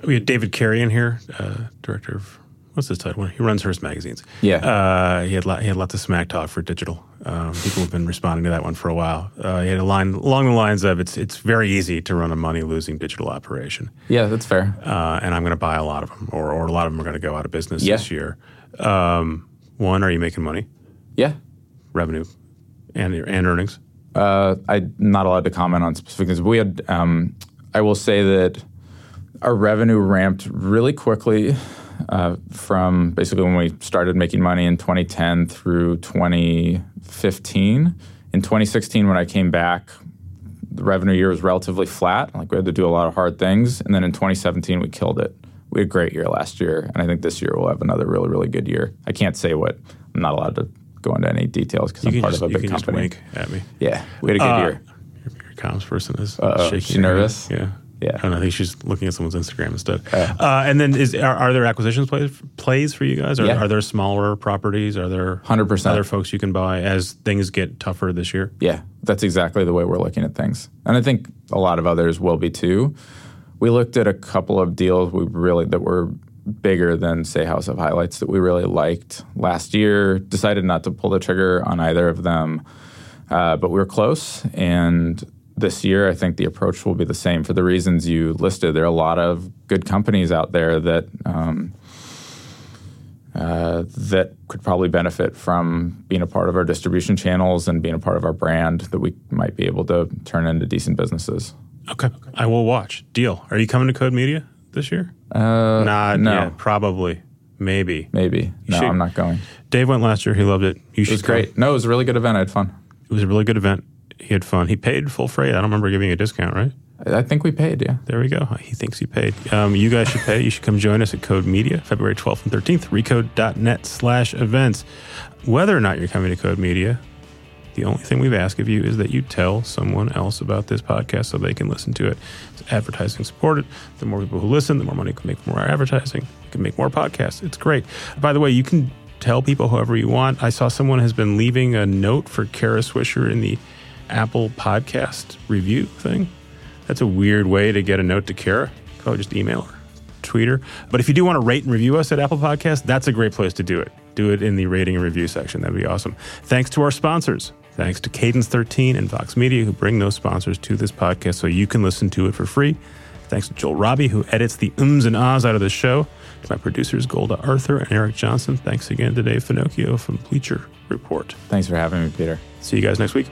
We had David Carey in here, uh, director of what's his title? He runs Hearst magazines. Yeah, uh, he had he had lots of smack talk for digital. Um, people have been responding to that one for a while. Uh, he had a line along the lines of it's it's very easy to run a money losing digital operation. Yeah, that's fair. Uh, and I'm going to buy a lot of them, or or a lot of them are going to go out of business yeah. this year. Um, one, are you making money? Yeah, revenue and and earnings. Uh, I'm not allowed to comment on specific things. We had. Um, I will say that our revenue ramped really quickly uh, from basically when we started making money in 2010 through 2015. In 2016, when I came back, the revenue year was relatively flat. Like we had to do a lot of hard things. And then in 2017, we killed it. We had a great year last year. And I think this year we'll have another really, really good year. I can't say what, I'm not allowed to go into any details because I'm part just, of a big company. at me. Yeah, we had a good uh, year. Your, your comms person is Uh-oh. shaking. She nervous? Yeah. Yeah. I don't know. I think she's looking at someone's Instagram instead. Uh, uh, and then is are, are, there acquisitions plays, plays for you guys? Are, yeah. are there smaller properties? Are there 100%. other folks you can buy as things get tougher this year? Yeah, that's exactly the way we're looking at things. And I think a lot of others will be too. We looked at a couple of deals we really that were bigger than say House of Highlights that we really liked last year. Decided not to pull the trigger on either of them, uh, but we were close and this year, I think the approach will be the same for the reasons you listed. There are a lot of good companies out there that um, uh, that could probably benefit from being a part of our distribution channels and being a part of our brand that we might be able to turn into decent businesses. Okay, I will watch. Deal. Are you coming to Code Media this year? Uh, Not no. yet. Probably. Maybe. Maybe. No, should- I'm not going. Dave went last year. He loved it. You It should was come. great. No, it was a really good event. I had fun. It was a really good event. He had fun. He paid full freight. I don't remember giving you a discount, right? I think we paid. Yeah. There we go. He thinks he paid. Um, you guys should pay. You should come join us at Code Media, February 12th and 13th, recode.net slash events. Whether or not you're coming to Code Media, the only thing we've asked of you is that you tell someone else about this podcast so they can listen to it. It's advertising supported. The more people who listen, the more money we can make from our advertising. We can make more podcasts. It's great. By the way, you can tell people however you want. I saw someone has been leaving a note for Kara Swisher in the Apple podcast review thing. That's a weird way to get a note to Kara. Probably just email her, tweet her. But if you do want to rate and review us at Apple Podcast, that's a great place to do it. Do it in the rating and review section. That'd be awesome. Thanks to our sponsors. Thanks to Cadence 13 and Vox Media, who bring those sponsors to this podcast so you can listen to it for free. Thanks to Joel Robbie, who edits the ums and ahs out of the show. To my producers, Golda Arthur and Eric Johnson. Thanks again to Dave Finocchio from Bleacher Report. Thanks for having me, Peter. See you guys next week.